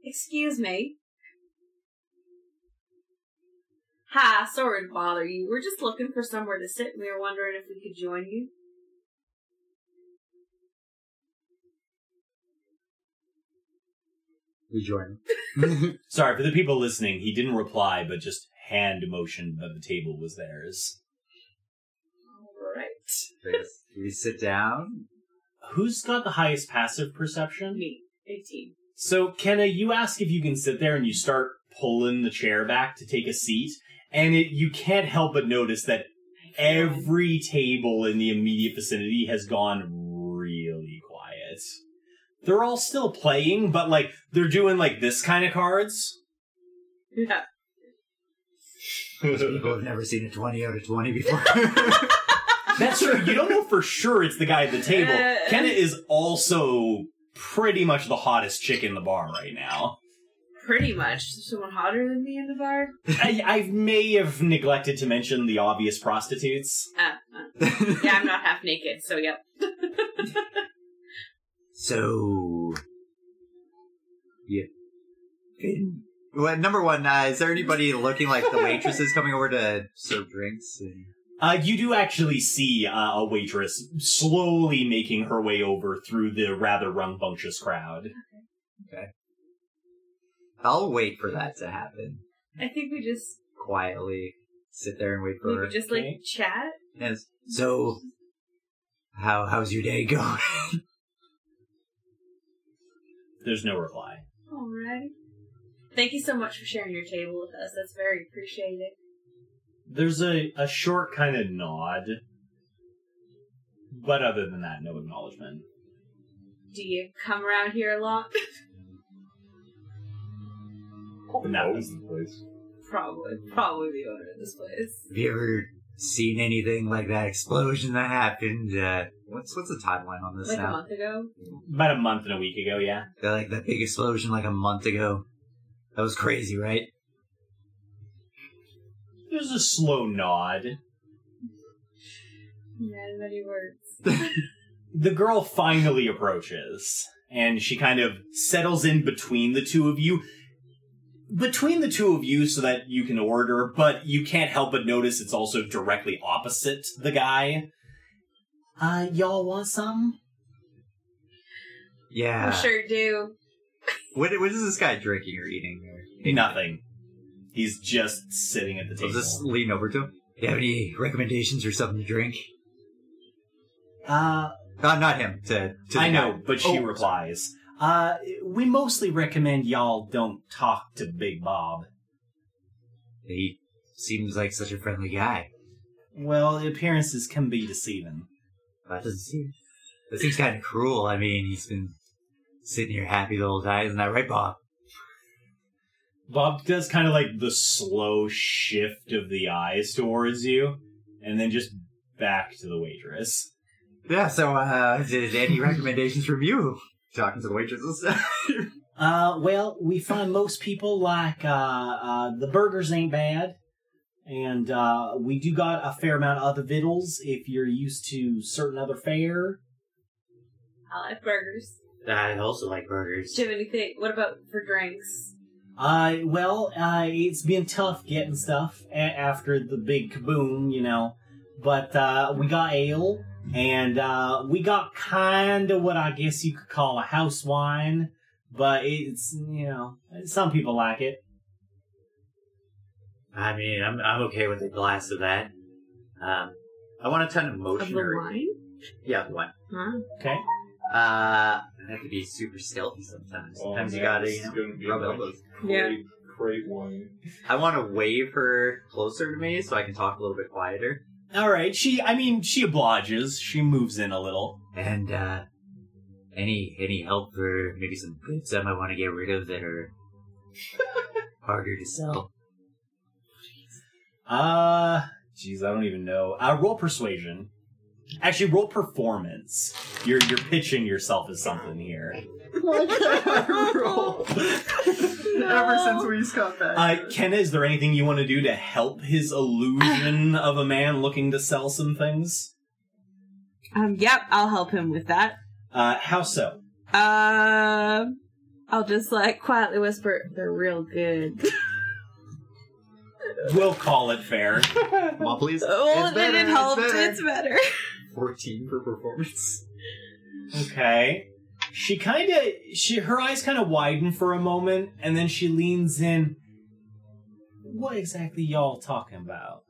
Excuse me. Hi, sorry to bother you. We're just looking for somewhere to sit, and we were wondering if we could join you. We join. Sorry for the people listening. He didn't reply, but just hand motioned that the table was theirs. All right. Do we sit down? Who's got the highest passive perception? Me, 18. So, Kenna, you ask if you can sit there and you start pulling the chair back to take a seat, and it, you can't help but notice that every table in the immediate vicinity has gone really quiet. They're all still playing, but like, they're doing like this kind of cards. Yeah. People have never seen a 20 out of 20 before. That's true. You don't know for sure it's the guy at the table. Uh. Kenna is also pretty much the hottest chick in the bar right now. Pretty much. Someone hotter than me in the bar? I, I may have neglected to mention the obvious prostitutes. Ah, ah. yeah, I'm not half naked, so yep. so, yeah. Well, number one, uh, is there anybody looking like the waitresses coming over to serve drinks? And... Uh, you do actually see uh, a waitress slowly making her way over through the rather rambunctious crowd. Okay. I'll wait for that to happen. I think we just Quietly sit there and wait for maybe her. just like Okay. chat. Yes. So, how how's your day going? There's no reply. Alright. Thank you so much for sharing your table with us. That's very appreciated. There's a, a short kind of nod. But other than that, no acknowledgement. Do you come around here a lot? Probably No. knows the place. probably. Probably the owner of this place. Have you ever seen anything like that explosion that happened? Uh, what's what's the timeline on this Like a now? month ago? About a month and a week ago, yeah. Uh, Like that big explosion like a month ago. That was crazy, right? There's a slow nod. Yeah, many words. The girl finally approaches, and she kind of settles in between the two of you. Between the two of you so that you can order, but you can't help but notice it's also directly opposite the guy. Uh, y'all want some? Yeah. We sure do. What what is this guy drinking or eating? Or Nothing. He's just sitting at the I'll table. just lean over to him. Do you have any recommendations or something to drink? Uh, Uh, not him. To, to the I know, guy. but she Oh, replies, uh, we mostly recommend y'all don't talk to Big Bob. He seems like such a friendly guy. Well, appearances can be deceiving. That doesn't seem. That seems kind of cruel. I mean, he's been sitting here happy the whole time. Isn't that right, Bob? Bob does kind of like the slow shift of the eyes towards you, and then just back to the waitress. Yeah. So, uh, did any recommendations from you? talking to the waitresses. Uh, well, we find most people like, uh, uh, the burgers ain't bad. And, uh, we do got a fair amount of other vittles if you're used to certain other fare. I like burgers. I also like burgers. Do you have anything? What about for drinks? Uh, well, uh, it's been tough getting stuff a- after the big kaboom, you know. But, uh, we got ale, and, uh, we got kind of what I guess you could call a house wine. But it's, you know, some people like it. I mean, I'm I'm okay with a glass of that. Um, I want a ton of Of motion. the or- wine? Yeah, the wine. Huh? Okay. Uh, I have to be super stealthy sometimes. Oh, Sometimes you man, gotta, this you is know, gonna be rub like elbows. Great, great wine. I want to wave her closer to me so I can talk a little bit quieter. All right. She, I mean, she obliges. She moves in a little. And uh, any any help for maybe some goods I might want to get rid of that are harder to sell. Uh, jeez, I don't even know. Uh, roll persuasion. Actually, roll performance. You're you're pitching yourself as something here. roll. Ever since we just got back. Uh, Kenna, is there anything you want to do to help his illusion of a man looking to sell some things? Um, yep, I'll help him with that. Uh, how so? Uh, I'll just like quietly whisper, they're real good. We'll call it fair. Come on, please. oh, It's then better, it it's helped. better. It's better. 14 for performance. Okay. She kind of she her eyes kind of widen for a moment, and then she leans in. What exactly y'all talking about?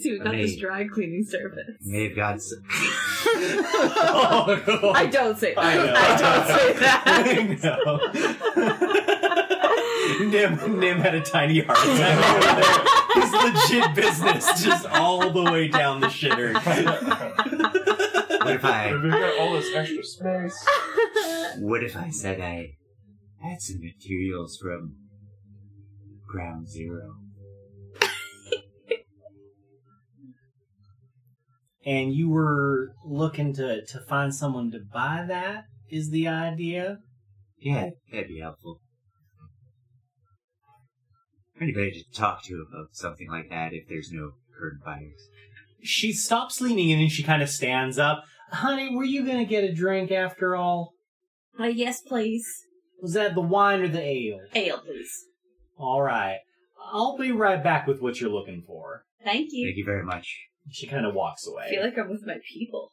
See, we got this dry cleaning service. May have got some. oh, I don't say that. I know. I don't say that. I know. Nim, Nim had a tiny heart attack. His legit business just all the way down the shitter. What if I? They got all this extra space. What if I said I had some materials from Ground Zero? And you were looking to, to find someone to buy that, is the idea? Yeah, that'd be helpful. Anybody to talk to about something like that if there's no current buyers. She stops leaning in and she kind of stands up. Honey, were you gonna get a drink after all? Uh, yes, please. Was that the wine or the ale? Ale, please. All right. I'll be right back with what you're looking for. Thank you. Thank you very much. She kind of walks away. I feel like I'm with my people.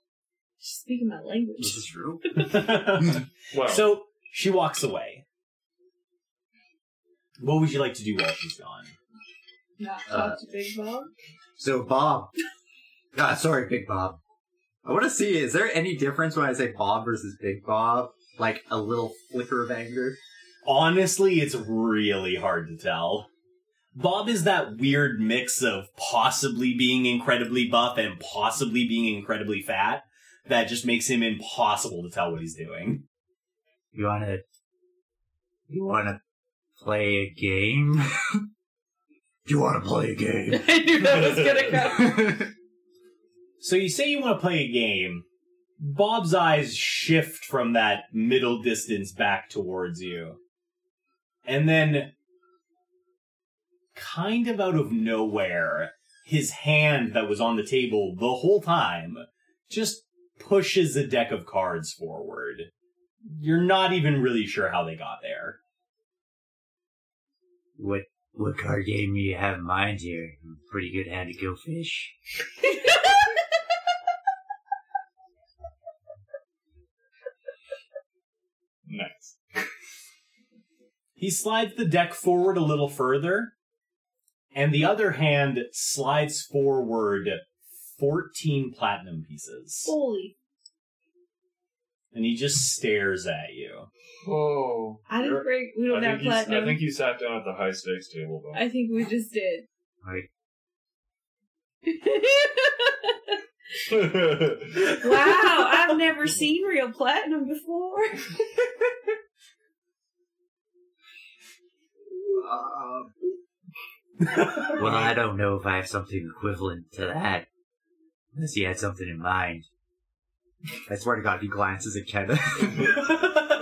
She's speaking my language. This is true. Well, so she walks away. What would you like to do while she's gone? Not Uh, talk to Big Bob. So, Bob. Ah, sorry, Big Bob. I want to see, is there any difference when I say Bob versus Big Bob? Like a little flicker of anger? Honestly, it's really hard to tell. Bob is that weird mix of possibly being incredibly buff and possibly being incredibly fat that just makes him impossible to tell what he's doing. You wanna? You wanna play a game? you wanna play a game? I knew that was gonna come. So you say you want to play a game. Bob's eyes shift from that middle distance back towards you. And then, kind of out of nowhere, his hand that was on the table the whole time just pushes a deck of cards forward. You're not even really sure how they got there. What what card game do you have in mind here? I'm pretty good hand to go fish. nice. He slides the deck forward a little further, and the other hand slides forward 14 platinum pieces. Holy. And he just stares at you. Oh. I didn't break. We don't I have think, you, platinum. I think you sat down at the high stakes table, though. I think we just did. Like, wow, I've never seen real platinum before. well, I don't know if I have something equivalent to that. Unless he had something in mind. I swear to God, he glances at Kenna. I'm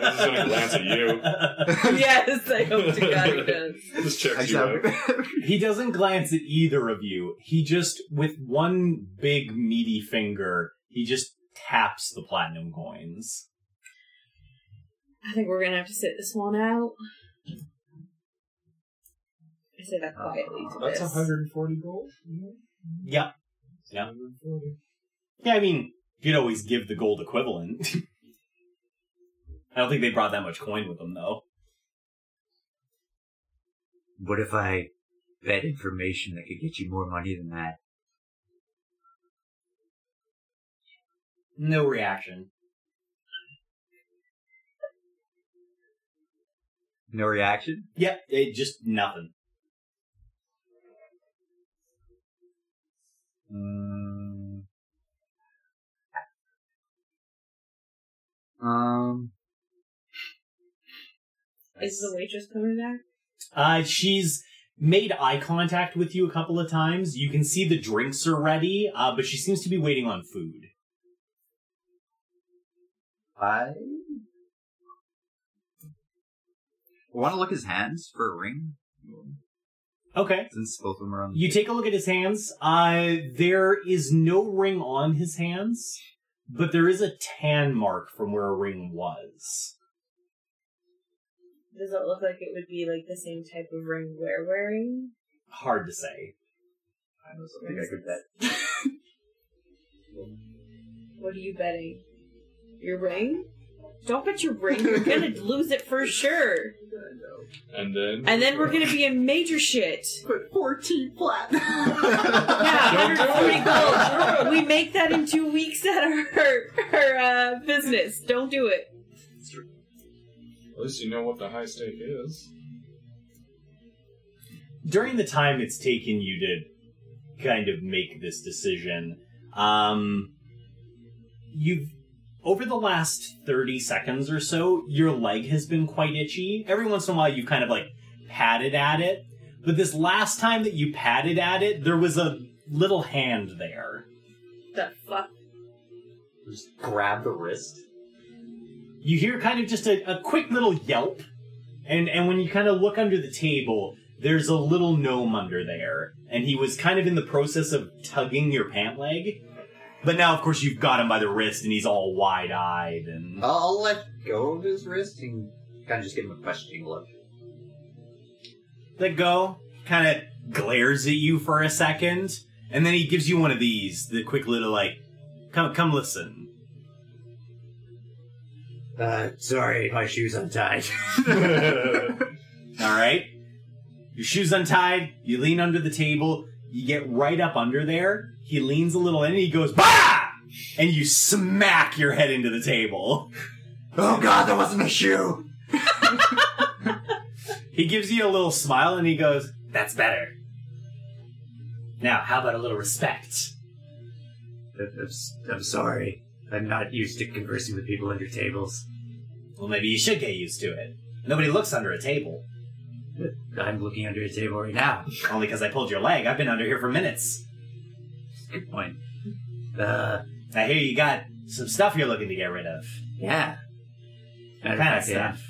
just gonna glance at you. yes, I hope to God he does. Just checks you out. He doesn't glance at either of you. He just, with one big meaty finger, he just taps the platinum coins. I think we're gonna have to sit this one out. I say that quietly to That's this. 140 gold. Yeah. Yeah. 140. Yeah, I mean, you'd always give the gold equivalent. I don't think they brought that much coin with them, though. what if I bet information that could get you more money than that? No reaction. No reaction? Yep, it just nothing. Mm. Um. Is the waitress coming back? Uh, she's made eye contact with you a couple of times. You can see the drinks are ready, uh, but she seems to be waiting on food. I want to look his hands for a ring, Okay. since both of them are on. the You take a look at his hands. Uh, there is no ring on his hands, but there is a tan mark from where a ring was. Does it look like it would be like the same type of ring we're wearing? Hard to say. I know something I could bet. What are you betting? Your ring? Don't bet your ring. You're gonna lose it for sure. And then. And then we're gonna be in major shit. Put fourteen plat. Yeah, 140 gold. We make that in two weeks at our, our uh, business. Don't do it. At least you know what the high stake is. during the time it's taken you to kind of make this decision, um, you've over the last 30 seconds or so, your leg has been quite itchy. Every once in a while, you've kind of like patted at it, but this last time that you patted at it, there was a little hand there. The fuck? Just grab the wrist. You hear kind of just a, a quick little yelp, and and when you kind of look under the table, there's a little gnome under there, and he was kind of in the process of tugging your pant leg. But now, of course, you've got him by the wrist, and he's all wide-eyed, and I'll, I'll let go of his wrist and kind of just give him a questioning look. let go. Kind of glares at you for a second, and then he gives you one of these, the quick little like, "Come, come, listen." Uh, sorry, my shoe's untied. All right. Your shoes untied. You lean under the table. You get right up under there. He leans a little in and he goes, Bah! And you smack your head into the table. oh God, that wasn't a shoe. He gives you a little smile and he goes, That's better. Now, how about a little respect? I'm, I'm sorry. I'm not used to conversing with people under tables. Well, maybe you should get used to it. Nobody looks under a table. I'm looking under a table right now. Only because I pulled your leg. I've been under here for minutes. Good point. Uh, I hear you got some stuff you're looking to get rid of. yeah. What kind of stuff?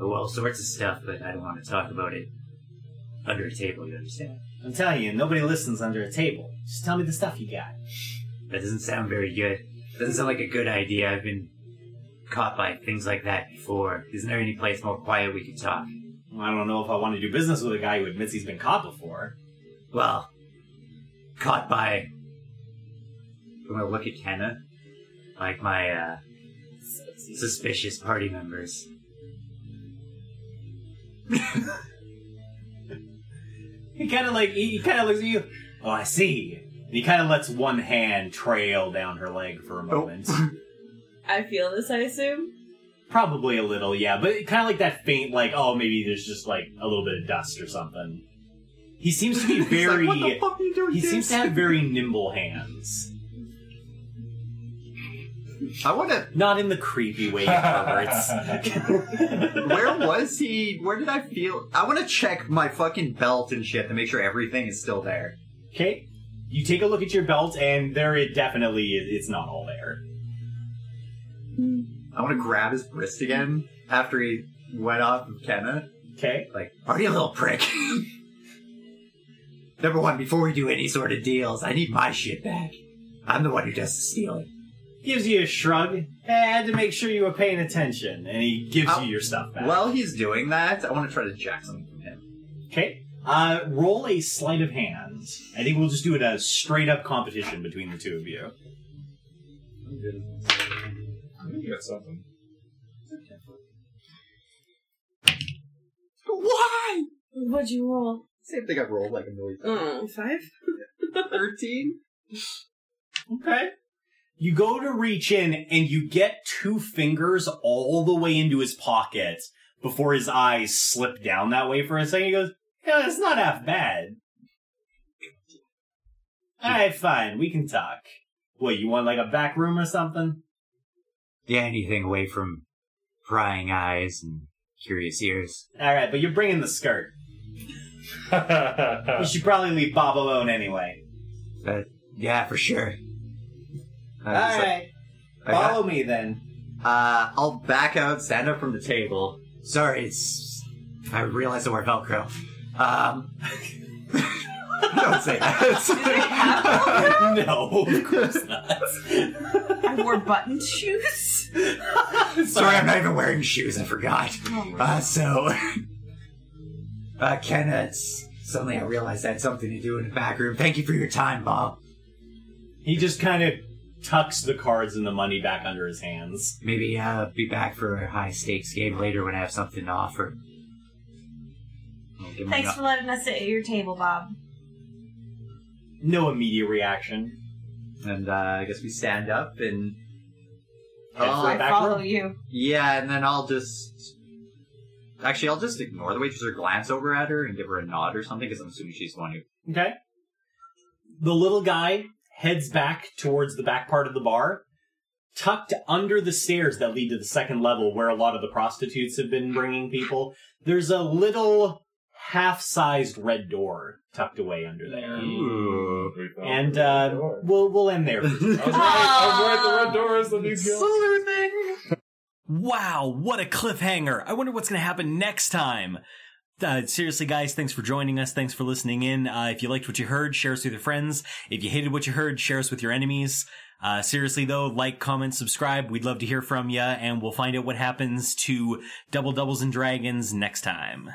Oh, all sorts of stuff, but I don't want to talk about it under a table, you understand? I'm telling you, nobody listens under a table. Just tell me the stuff you got. That doesn't sound very good. Doesn't sound like a good idea. I've been caught by things like that before. Isn't there any place more quiet we can talk? I don't know if I want to do business with a guy who admits he's been caught before. Well, caught by. I'm gonna look at Kenna, like my uh, suspicious party members. He kind of like he, he kind of looks at you. Oh, I see. And he kind of lets one hand trail down her leg for a moment. I feel this, I assume. Probably a little, yeah, but kind of like that faint, like oh, maybe there's just like a little bit of dust or something. He seems to be He's like, very. what the fuck are you doing? he this?" seems to have very nimble hands. I want to. Not in the creepy way, you perverts. Where was he? Where did I feel? I want to check my fucking belt and shit to make sure everything is still there. Okay, you take a look at your belt, and there it definitely is. It's not all there. Hmm. I want to grab his wrist again after he went off of Kenna. Okay, Like, are you a little prick? Number one, before we do any sort of deals, I need my shit back. I'm the one who does the stealing. gives you a shrug. Eh, I had to make sure you were paying attention, and he gives Oh, you your stuff back. While he's doing that, I want to try to jack something from him. Okay. Uh, roll a sleight of hand. I think we'll just do it as straight up competition between the two of you. I think you got something. Why? What'd you roll? Same thing I've rolled like a million times. Oh, five? 13? Okay. You go to reach in and you get two fingers all the way into his pocket before his eyes slip down that way for a second. He goes, Yeah, it's not half bad. Alright, fine. We can talk. What, you want like a back room or something? Yeah, anything away from prying eyes and curious ears. Alright, but you're bringing the skirt. You should probably leave Bob alone anyway. But yeah, for sure. Uh, so- Alright. I got- Follow me then. Uh, I'll back out, stand up from the table. sorry, it's. I realized I wear Velcro. Um, don't say that. no, of course not. I wore button shoes. Sorry, I'm not even wearing shoes. I forgot. Oh, Uh, so, uh, Kenna, it's suddenly I realized I had something to do in the back room. Thank you for your time, Bob. He just kind of tucks the cards and the money back under his hands. Maybe uh, be back for a high stakes game later when I have something to offer. I'll give my Thanks for letting us sit at your table, Bob. No immediate reaction. and uh, I guess we stand up and. Head Oh, for I a back follow room. you. Yeah, and then I'll just. Actually, I'll just ignore the waitress or glance over at her and give her a nod or something because I'm assuming she's the one who. Okay. The little guy heads back towards the back part of the bar, tucked under the stairs that lead to the second level where a lot of the prostitutes have been bringing people. There's a little half-sized red door tucked away under there. Ooh. And uh, we'll we'll end there. I was right. I was right. The red door is the new guild. Wow, what a cliffhanger. I wonder what's going to happen next time. Uh, seriously, guys, thanks for joining us. Thanks for listening in. Uh, if you liked what you heard, share us with your friends. If you hated what you heard, share us with your enemies. Uh, seriously, though, like, comment, subscribe. We'd love to hear from you, and we'll find out what happens to Double Doubles and Dragons next time.